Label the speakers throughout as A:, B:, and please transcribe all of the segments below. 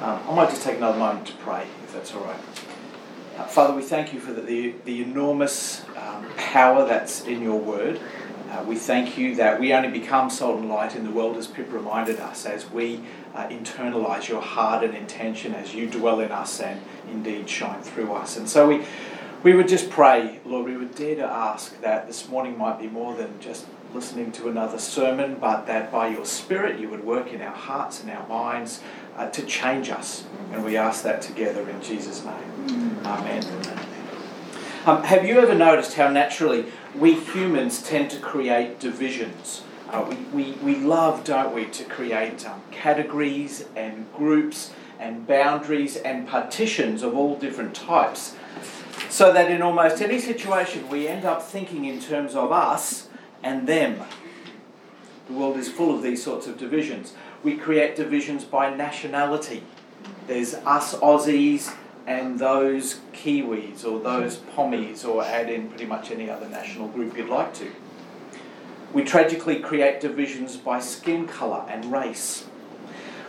A: Um, I might just take another moment to pray, if that's all right. Uh, Father, we thank you for the, the, the enormous um, power that's in your word. Uh, we thank you that we only become salt and light in the world, as Pip reminded us, as we uh, internalize your heart and intention as you dwell in us and indeed shine through us. And so we, we would just pray, Lord, we would dare to ask that this morning might be more than just listening to another sermon, but that by your Spirit you would work in our hearts and our minds uh, to change us. And we ask that together in Jesus' name. Amen. Um, have you ever noticed how naturally we humans tend to create divisions? Uh, we, we, we love, don't we, to create um, categories and groups and boundaries and partitions of all different types. So that in almost any situation we end up thinking in terms of us and them. The world is full of these sorts of divisions. We create divisions by nationality. There's us Aussies and those Kiwis or those Pommies, or add in pretty much any other national group you'd like to. We tragically create divisions by skin colour and race.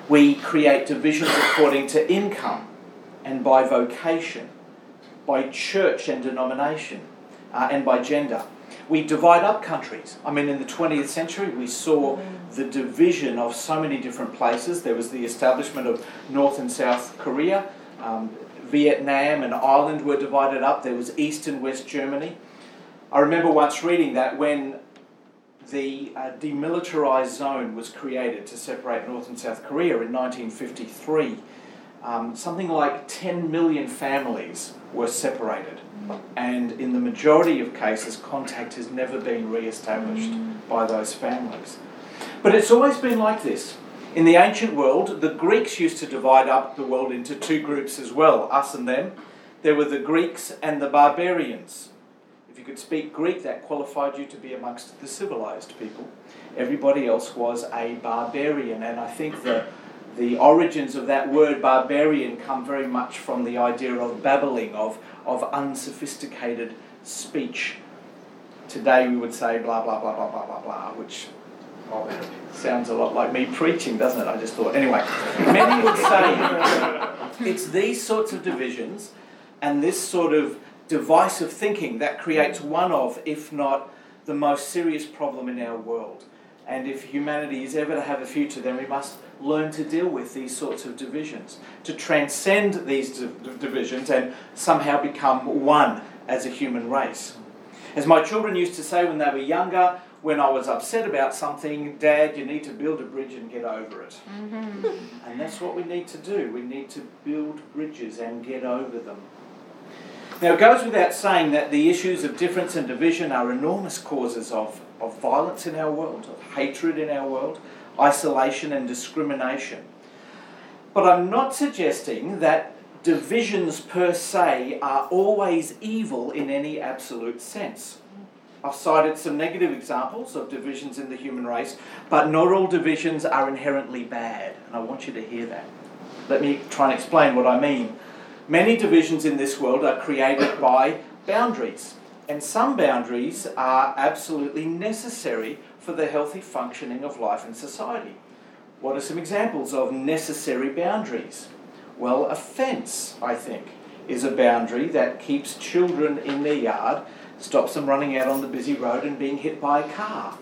A: We create divisions according to income and by vocation, by church and denomination, uh, and by gender. We divide up countries. I mean, in the 20th century, we saw the division of so many different places. There was the establishment of North and South Korea. Um, Vietnam and Ireland were divided up. There was East and West Germany. I remember once reading that when the uh, demilitarized zone was created to separate North and South Korea in 1953, um, something like 10 million families were separated. And in the majority of cases, contact has never been re established by those families. But it's always been like this. In the ancient world, the Greeks used to divide up the world into two groups as well, us and them. There were the Greeks and the barbarians. If you could speak Greek, that qualified you to be amongst the civilized people. Everybody else was a barbarian, and I think the, the origins of that word barbarian come very much from the idea of babbling, of, of unsophisticated speech. Today we would say blah, blah, blah, blah, blah, blah, blah, which Sounds a lot like me preaching, doesn't it? I just thought. Anyway, many would say it's these sorts of divisions and this sort of divisive thinking that creates one of, if not the most serious problem in our world. And if humanity is ever to have a future, then we must learn to deal with these sorts of divisions, to transcend these divisions and somehow become one as a human race. As my children used to say when they were younger, when I was upset about something, Dad, you need to build a bridge and get over it. Mm-hmm. And that's what we need to do. We need to build bridges and get over them. Now, it goes without saying that the issues of difference and division are enormous causes of, of violence in our world, of hatred in our world, isolation and discrimination. But I'm not suggesting that divisions per se are always evil in any absolute sense. I've cited some negative examples of divisions in the human race, but not all divisions are inherently bad, and I want you to hear that. Let me try and explain what I mean. Many divisions in this world are created by boundaries, and some boundaries are absolutely necessary for the healthy functioning of life and society. What are some examples of necessary boundaries? Well, a fence, I think, is a boundary that keeps children in their yard stops them running out on the busy road and being hit by a car.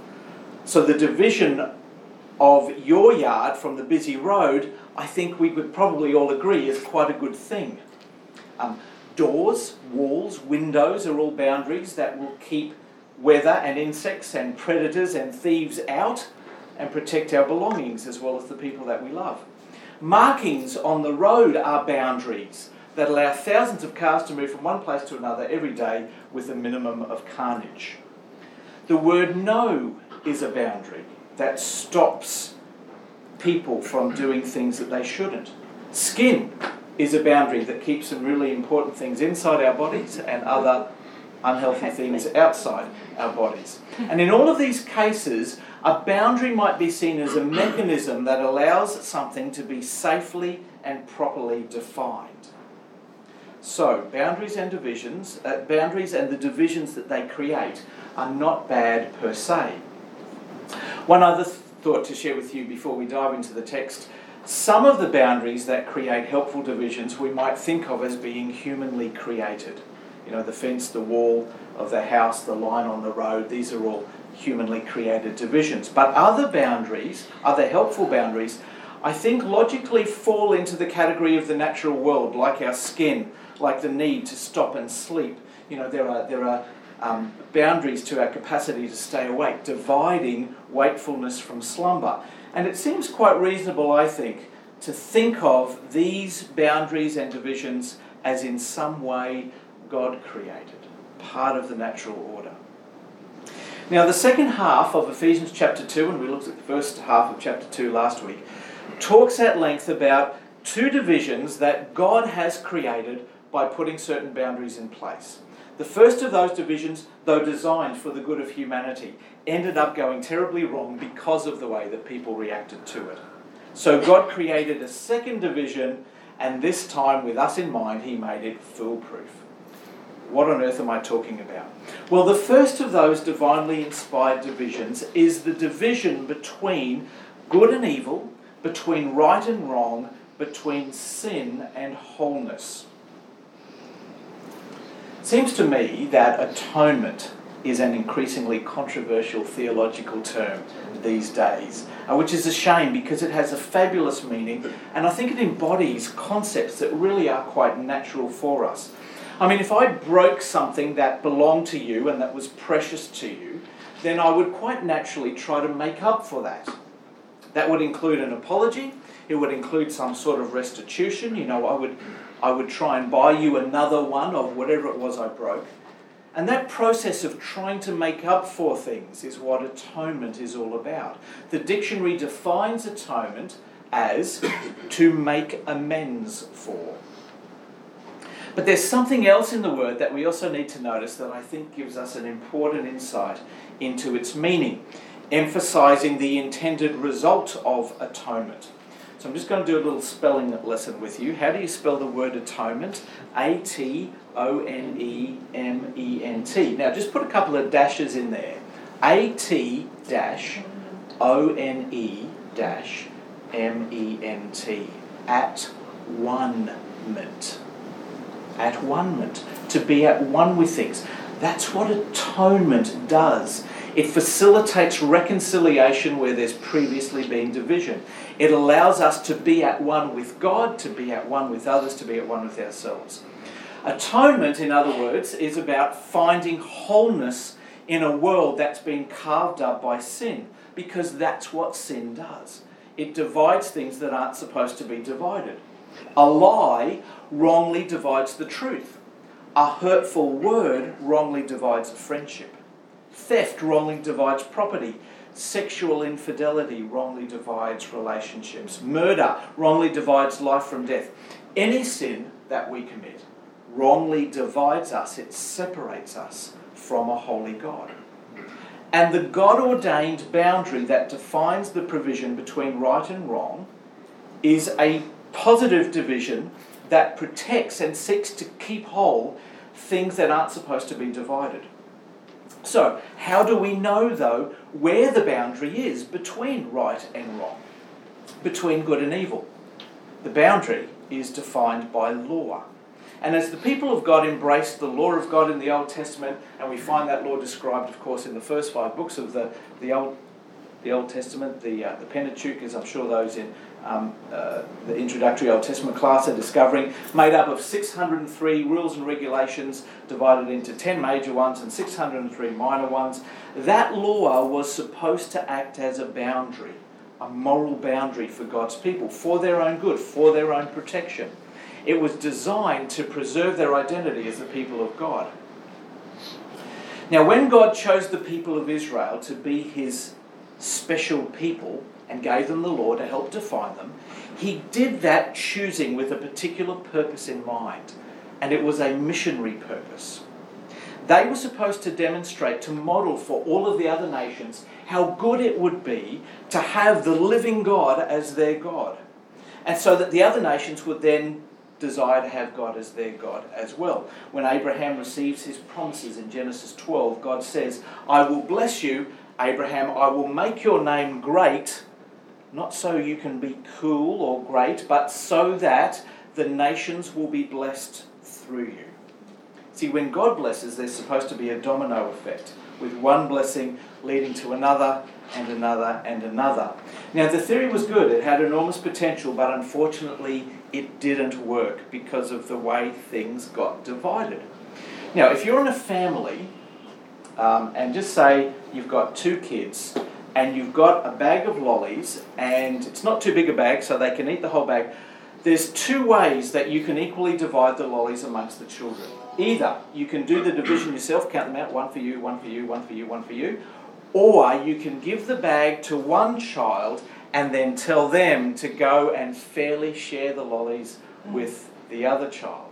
A: So the division of your yard from the busy road, I think we would probably all agree, is quite a good thing. Um, doors, walls, windows are all boundaries that will keep weather and insects and predators and thieves out and protect our belongings as well as the people that we love. Markings on the road are boundaries that allow thousands of cars to move from one place to another every day with a minimum of carnage. The word no is a boundary that stops people from doing things that they shouldn't. Skin is a boundary that keeps some really important things inside our bodies and other unhealthy things outside our bodies. And in all of these cases, a boundary might be seen as a mechanism that allows something to be safely and properly defined. So, boundaries and divisions, uh, boundaries and the divisions that they create are not bad per se. One other th- thought to share with you before we dive into the text Some of the boundaries that create helpful divisions we might think of as being humanly created. You know, the fence, the wall of the house, the line on the road, these are all humanly created divisions. But other boundaries, other helpful boundaries, I think logically fall into the category of the natural world, like our skin, like the need to stop and sleep. You know, there are, there are um, boundaries to our capacity to stay awake, dividing wakefulness from slumber. And it seems quite reasonable, I think, to think of these boundaries and divisions as in some way God created, part of the natural order. Now, the second half of Ephesians chapter 2, and we looked at the first half of chapter 2 last week, talks at length about two divisions that God has created by putting certain boundaries in place. The first of those divisions, though designed for the good of humanity, ended up going terribly wrong because of the way that people reacted to it. So God created a second division, and this time, with us in mind, He made it foolproof. What on earth am I talking about? Well, the first of those divinely inspired divisions is the division between good and evil, between right and wrong, between sin and wholeness. Seems to me that atonement is an increasingly controversial theological term these days, uh, which is a shame because it has a fabulous meaning and I think it embodies concepts that really are quite natural for us. I mean, if I broke something that belonged to you and that was precious to you, then I would quite naturally try to make up for that. That would include an apology. It would include some sort of restitution. You know, I would, I would try and buy you another one of whatever it was I broke. And that process of trying to make up for things is what atonement is all about. The dictionary defines atonement as to make amends for. But there's something else in the word that we also need to notice that I think gives us an important insight into its meaning emphasizing the intended result of atonement. So I'm just going to do a little spelling lesson with you. How do you spell the word atonement? A T O N E M E N T. Now just put a couple of dashes in there. A T dash O N E dash M E N T. At one ment. At one ment. To be at one with things. That's what atonement does. It facilitates reconciliation where there's previously been division. It allows us to be at one with God, to be at one with others, to be at one with ourselves. Atonement, in other words, is about finding wholeness in a world that's been carved up by sin, because that's what sin does. It divides things that aren't supposed to be divided. A lie wrongly divides the truth. A hurtful word wrongly divides friendship. Theft wrongly divides property. Sexual infidelity wrongly divides relationships. Murder wrongly divides life from death. Any sin that we commit wrongly divides us, it separates us from a holy God. And the God ordained boundary that defines the provision between right and wrong is a positive division that protects and seeks to keep whole things that aren't supposed to be divided. So, how do we know, though, where the boundary is between right and wrong, between good and evil? The boundary is defined by law. And as the people of God embraced the law of God in the Old Testament, and we find that law described, of course, in the first five books of the, the Old the Old Testament, the, uh, the Pentateuch, as I'm sure those in um, uh, the introductory Old Testament class are discovering, made up of 603 rules and regulations divided into 10 major ones and 603 minor ones. That law was supposed to act as a boundary, a moral boundary for God's people, for their own good, for their own protection. It was designed to preserve their identity as the people of God. Now, when God chose the people of Israel to be his special people and gave them the law to help define them, he did that choosing with a particular purpose in mind, and it was a missionary purpose. They were supposed to demonstrate, to model for all of the other nations, how good it would be to have the living God as their God. And so that the other nations would then desire to have God as their God as well. When Abraham receives his promises in Genesis 12, God says, I will bless you Abraham, I will make your name great, not so you can be cool or great, but so that the nations will be blessed through you. See, when God blesses, there's supposed to be a domino effect, with one blessing leading to another and another and another. Now, the theory was good, it had enormous potential, but unfortunately, it didn't work because of the way things got divided. Now, if you're in a family, um, and just say you've got two kids, and you've got a bag of lollies, and it's not too big a bag, so they can eat the whole bag. There's two ways that you can equally divide the lollies amongst the children. Either you can do the division yourself, count them out, one for you, one for you, one for you, one for you, or you can give the bag to one child and then tell them to go and fairly share the lollies with the other child.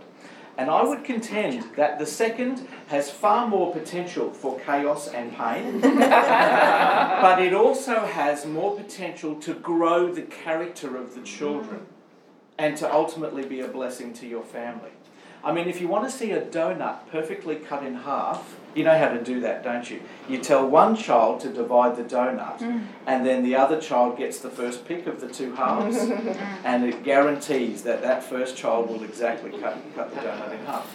A: And I would contend that the second has far more potential for chaos and pain, but it also has more potential to grow the character of the children and to ultimately be a blessing to your family. I mean, if you want to see a donut perfectly cut in half, you know how to do that, don't you? You tell one child to divide the donut, mm. and then the other child gets the first pick of the two halves, and it guarantees that that first child will exactly cut, cut the donut in half.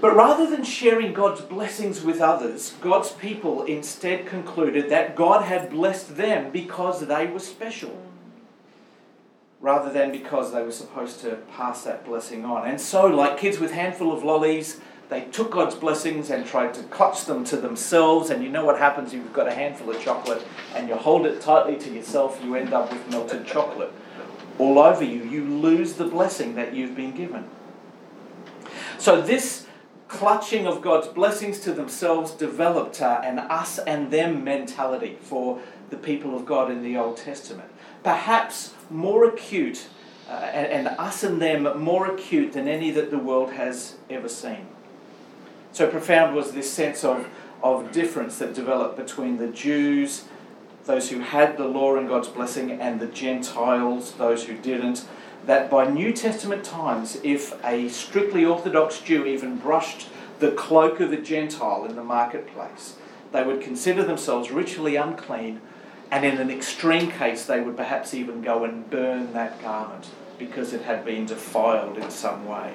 A: But rather than sharing God's blessings with others, God's people instead concluded that God had blessed them because they were special rather than because they were supposed to pass that blessing on. And so, like kids with handful of lollies, they took God's blessings and tried to clutch them to themselves. And you know what happens you've got a handful of chocolate and you hold it tightly to yourself, you end up with melted chocolate all over you. You lose the blessing that you've been given. So, this clutching of God's blessings to themselves developed uh, an us and them mentality for the people of God in the Old Testament. Perhaps more acute, uh, and, and us and them more acute than any that the world has ever seen. So profound was this sense of, of difference that developed between the Jews, those who had the law and God's blessing, and the Gentiles, those who didn't. That by New Testament times, if a strictly Orthodox Jew even brushed the cloak of a Gentile in the marketplace, they would consider themselves ritually unclean and in an extreme case, they would perhaps even go and burn that garment because it had been defiled in some way.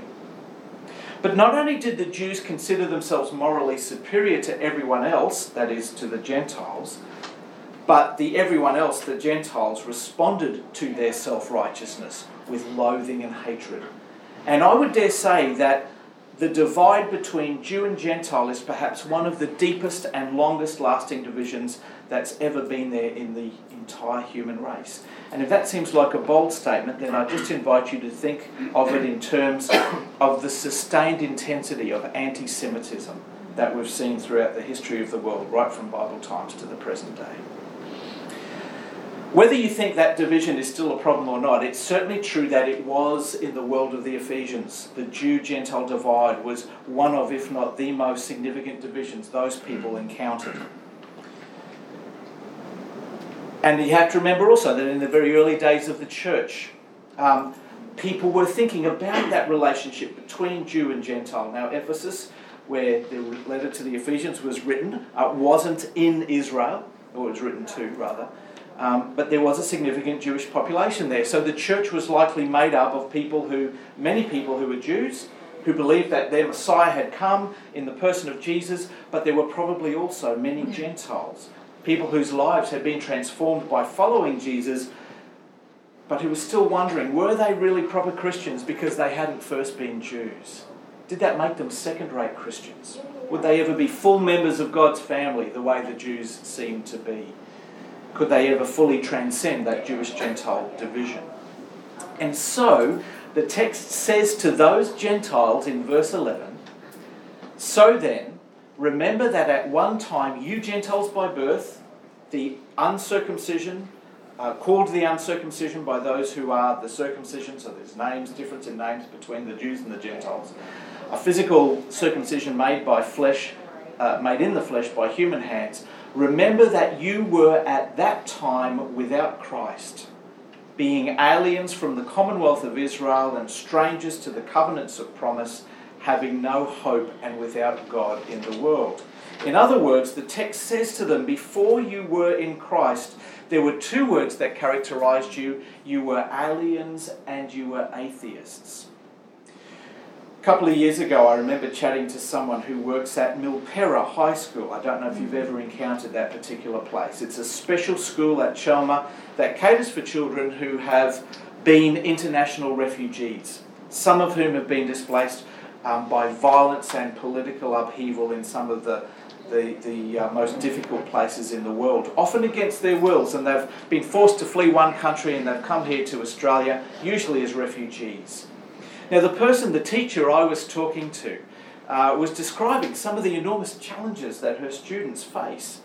A: But not only did the Jews consider themselves morally superior to everyone else, that is, to the Gentiles, but the everyone else, the Gentiles, responded to their self righteousness with loathing and hatred. And I would dare say that the divide between Jew and Gentile is perhaps one of the deepest and longest lasting divisions that's ever been there in the entire human race. And if that seems like a bold statement, then I just invite you to think of it in terms of the sustained intensity of anti Semitism that we've seen throughout the history of the world, right from Bible times to the present day. Whether you think that division is still a problem or not, it's certainly true that it was in the world of the Ephesians. The Jew Gentile divide was one of, if not the most significant divisions those people encountered. And you have to remember also that in the very early days of the church, um, people were thinking about that relationship between Jew and Gentile. Now, Ephesus, where the letter to the Ephesians was written, uh, wasn't in Israel, or it was written to, rather. Um, but there was a significant Jewish population there. So the church was likely made up of people who, many people who were Jews, who believed that their Messiah had come in the person of Jesus, but there were probably also many Gentiles people whose lives had been transformed by following Jesus, but who were still wondering were they really proper Christians because they hadn't first been Jews? Did that make them second rate Christians? Would they ever be full members of God's family the way the Jews seemed to be? Could they ever fully transcend that Jewish Gentile division? And so, the text says to those Gentiles in verse 11 So then, Remember that at one time you Gentiles by birth, the uncircumcision, uh, called the uncircumcision by those who are the circumcision, so there's names, difference in names between the Jews and the Gentiles. A physical circumcision made by flesh, uh, made in the flesh by human hands. Remember that you were at that time without Christ, being aliens from the commonwealth of Israel and strangers to the covenants of promise having no hope and without God in the world. In other words, the text says to them, Before you were in Christ, there were two words that characterized you you were aliens and you were atheists. A couple of years ago, I remember chatting to someone who works at Milpera High School. I don't know if you've ever encountered that particular place. It's a special school at Chelmer that caters for children who have been international refugees, some of whom have been displaced um, by violence and political upheaval in some of the the, the uh, most difficult places in the world, often against their wills, and they've been forced to flee one country and they've come here to Australia, usually as refugees. Now, the person, the teacher I was talking to, uh, was describing some of the enormous challenges that her students face.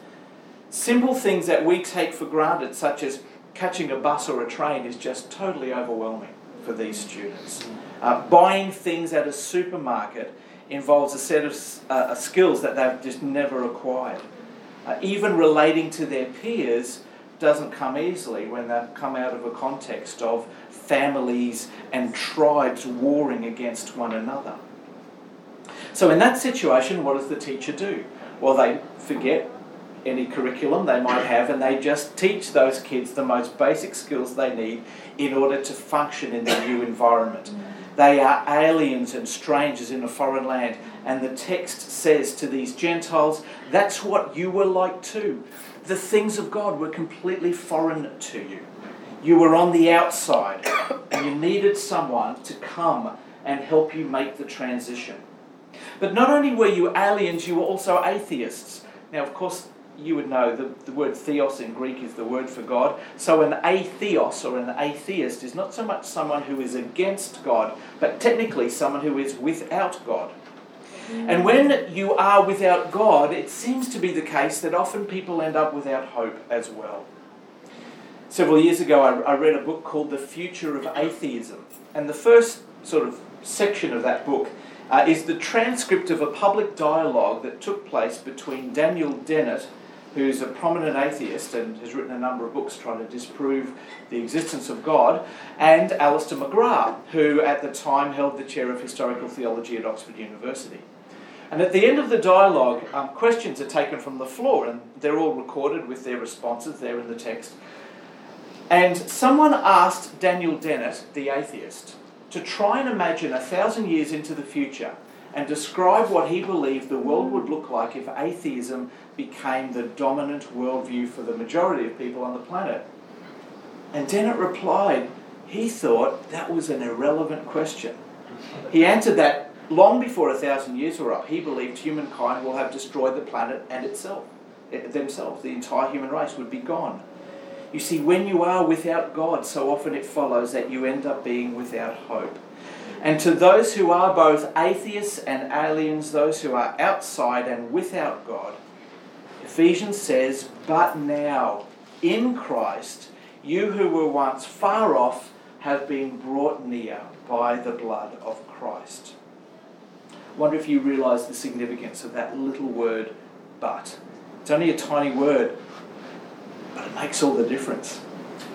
A: Simple things that we take for granted, such as catching a bus or a train, is just totally overwhelming for these students. Uh, buying things at a supermarket involves a set of uh, skills that they've just never acquired. Uh, even relating to their peers doesn't come easily when they come out of a context of families and tribes warring against one another. So, in that situation, what does the teacher do? Well, they forget any curriculum they might have and they just teach those kids the most basic skills they need in order to function in the new environment. They are aliens and strangers in a foreign land. And the text says to these Gentiles, that's what you were like too. The things of God were completely foreign to you. You were on the outside, and you needed someone to come and help you make the transition. But not only were you aliens, you were also atheists. Now, of course, you would know that the word theos in Greek is the word for God. So an atheos or an atheist is not so much someone who is against God, but technically someone who is without God. And mm. when you are without God, it seems to be the case that often people end up without hope as well. Several years ago, I, I read a book called The Future of Atheism. And the first sort of section of that book uh, is the transcript of a public dialogue that took place between Daniel Dennett who's a prominent atheist and has written a number of books trying to disprove the existence of God, and Alister McGrath, who at the time held the chair of historical theology at Oxford University. And at the end of the dialogue, um, questions are taken from the floor, and they're all recorded with their responses there in the text. And someone asked Daniel Dennett, the atheist, to try and imagine a thousand years into the future and describe what he believed the world would look like if atheism became the dominant worldview for the majority of people on the planet. And Dennett replied, he thought that was an irrelevant question. He answered that long before a thousand years were up. He believed humankind will have destroyed the planet and itself, themselves. The entire human race would be gone. You see, when you are without God, so often it follows that you end up being without hope. And to those who are both atheists and aliens, those who are outside and without God, Ephesians says, But now, in Christ, you who were once far off have been brought near by the blood of Christ. Wonder if you realize the significance of that little word, but. It's only a tiny word, but it makes all the difference.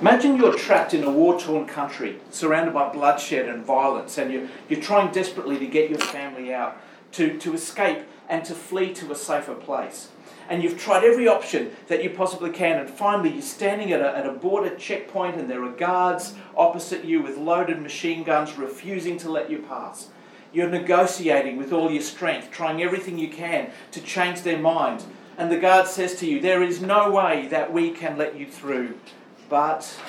A: Imagine you're trapped in a war torn country, surrounded by bloodshed and violence, and you're, you're trying desperately to get your family out, to, to escape and to flee to a safer place. And you've tried every option that you possibly can, and finally you're standing at a, at a border checkpoint, and there are guards opposite you with loaded machine guns refusing to let you pass. You're negotiating with all your strength, trying everything you can to change their mind. And the guard says to you, There is no way that we can let you through but,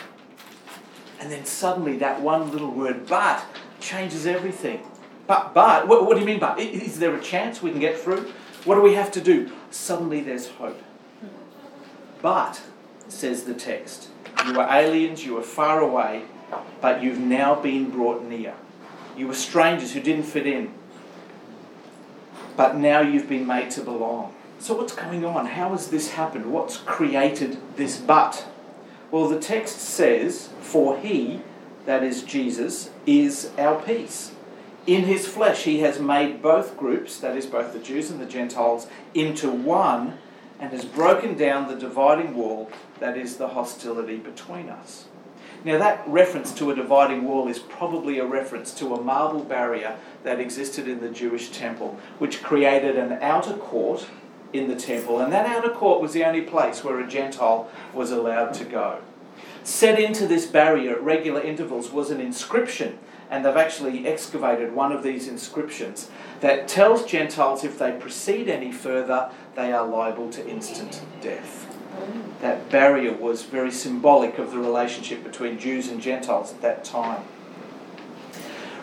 A: and then suddenly that one little word, but, changes everything. But, but, what, what do you mean, but? Is there a chance we can get through? What do we have to do? Suddenly there's hope. But, says the text, you were aliens, you were far away, but you've now been brought near. You were strangers who didn't fit in, but now you've been made to belong. So, what's going on? How has this happened? What's created this but? Well, the text says, For he, that is Jesus, is our peace. In his flesh, he has made both groups, that is, both the Jews and the Gentiles, into one and has broken down the dividing wall, that is, the hostility between us. Now, that reference to a dividing wall is probably a reference to a marble barrier that existed in the Jewish temple, which created an outer court in the temple, and that outer court was the only place where a Gentile was allowed to go. Set into this barrier at regular intervals was an inscription, and they've actually excavated one of these inscriptions that tells Gentiles if they proceed any further, they are liable to instant death. That barrier was very symbolic of the relationship between Jews and Gentiles at that time.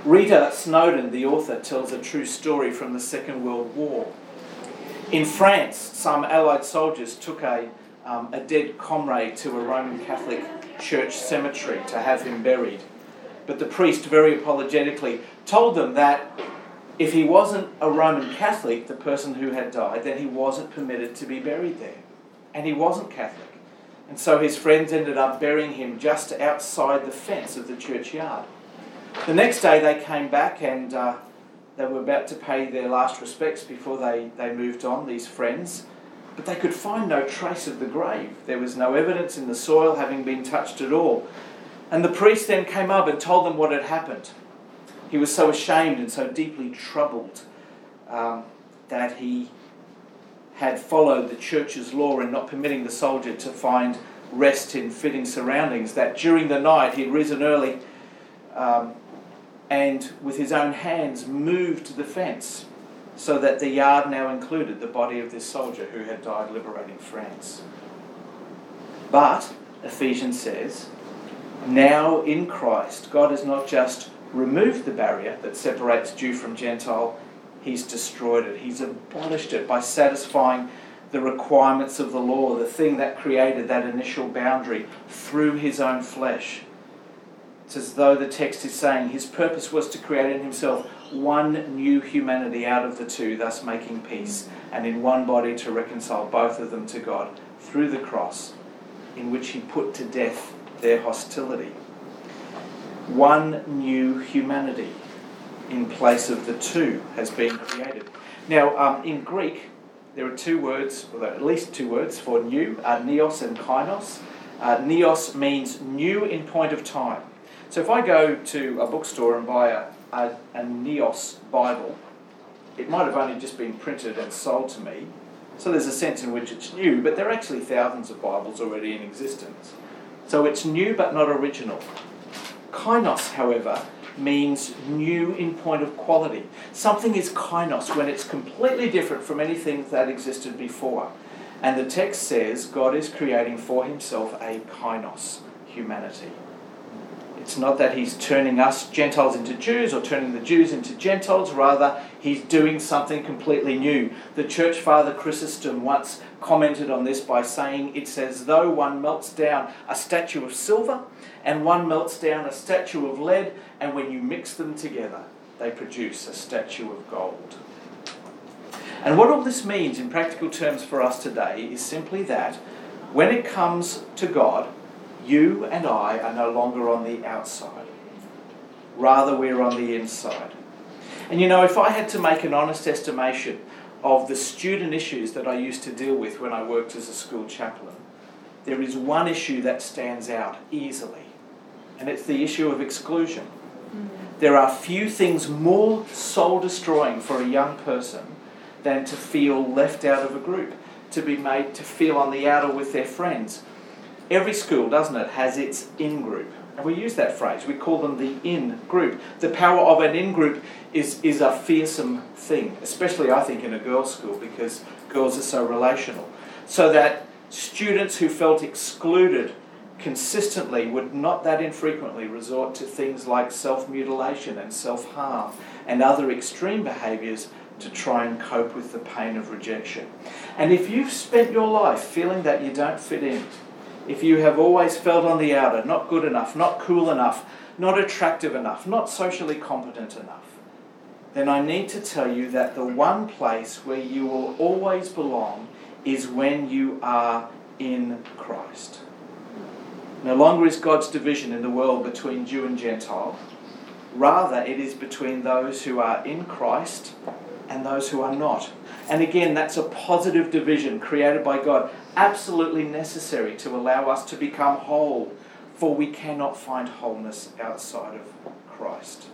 A: Rita Snowden, the author, tells a true story from the Second World War. In France, some Allied soldiers took a, um, a dead comrade to a Roman Catholic church cemetery to have him buried. But the priest very apologetically told them that if he wasn't a Roman Catholic, the person who had died, then he wasn't permitted to be buried there. And he wasn't Catholic. And so his friends ended up burying him just outside the fence of the churchyard. The next day they came back and uh, they were about to pay their last respects before they, they moved on, these friends. But they could find no trace of the grave. There was no evidence in the soil having been touched at all. And the priest then came up and told them what had happened. He was so ashamed and so deeply troubled um, that he had followed the church's law in not permitting the soldier to find rest in fitting surroundings, that during the night he'd risen early um, and with his own hands moved the fence so that the yard now included the body of this soldier who had died liberating France. But, Ephesians says, now in Christ, God has not just removed the barrier that separates Jew from Gentile, He's destroyed it. He's abolished it by satisfying the requirements of the law, the thing that created that initial boundary, through His own flesh. It's as though the text is saying His purpose was to create in Himself one new humanity out of the two, thus making peace, and in one body to reconcile both of them to God through the cross, in which He put to death their hostility. One new humanity in place of the two has been created. Now, um, in Greek, there are two words, well, at least two words for new, uh, neos and kainos. Uh, neos means new in point of time. So if I go to a bookstore and buy a, a, a Neos Bible, it might have only just been printed and sold to me. So there's a sense in which it's new, but there are actually thousands of Bibles already in existence. So it's new but not original. Kainos, however, means new in point of quality. Something is kainos when it's completely different from anything that existed before. And the text says God is creating for himself a kainos, humanity. It's not that he's turning us Gentiles into Jews or turning the Jews into Gentiles, rather, he's doing something completely new. The church father Chrysostom once commented on this by saying, It's as though one melts down a statue of silver and one melts down a statue of lead, and when you mix them together, they produce a statue of gold. And what all this means in practical terms for us today is simply that when it comes to God, you and I are no longer on the outside. Rather, we're on the inside. And you know, if I had to make an honest estimation of the student issues that I used to deal with when I worked as a school chaplain, there is one issue that stands out easily, and it's the issue of exclusion. Mm-hmm. There are few things more soul destroying for a young person than to feel left out of a group, to be made to feel on the outer with their friends, Every school, doesn't it, has its in group. And we use that phrase. We call them the in group. The power of an in group is, is a fearsome thing, especially, I think, in a girls' school because girls are so relational. So that students who felt excluded consistently would not that infrequently resort to things like self mutilation and self harm and other extreme behaviours to try and cope with the pain of rejection. And if you've spent your life feeling that you don't fit in, if you have always felt on the outer, not good enough, not cool enough, not attractive enough, not socially competent enough, then I need to tell you that the one place where you will always belong is when you are in Christ. No longer is God's division in the world between Jew and Gentile. Rather, it is between those who are in Christ and those who are not. And again, that's a positive division created by God, absolutely necessary to allow us to become whole, for we cannot find wholeness outside of Christ.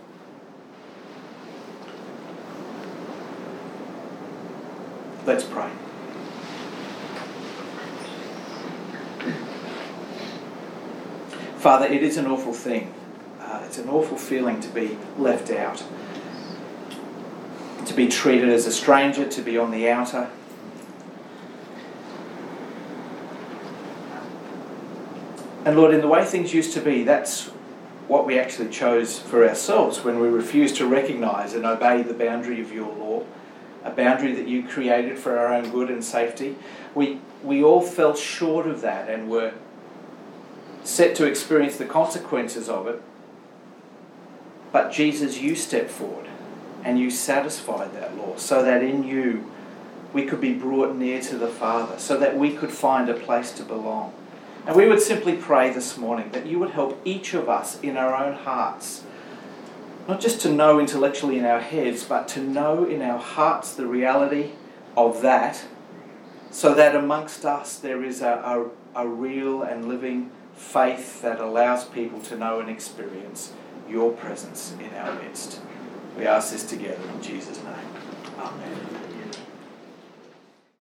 A: Let's pray. Father, it is an awful thing. Uh, it's an awful feeling to be left out to be treated as a stranger, to be on the outer. And Lord, in the way things used to be, that's what we actually chose for ourselves when we refused to recognize and obey the boundary of your law, a boundary that you created for our own good and safety. We, we all fell short of that and were set to experience the consequences of it. But Jesus, you stepped forward and you satisfied that law so that in you we could be brought near to the Father, so that we could find a place to belong. And we would simply pray this morning that you would help each of us in our own hearts, not just to know intellectually in our heads, but to know in our hearts the reality of that, so that amongst us there is a, a, a real and living faith that allows people to know and experience your presence in our midst. We ask this together in Jesus' name. Amen.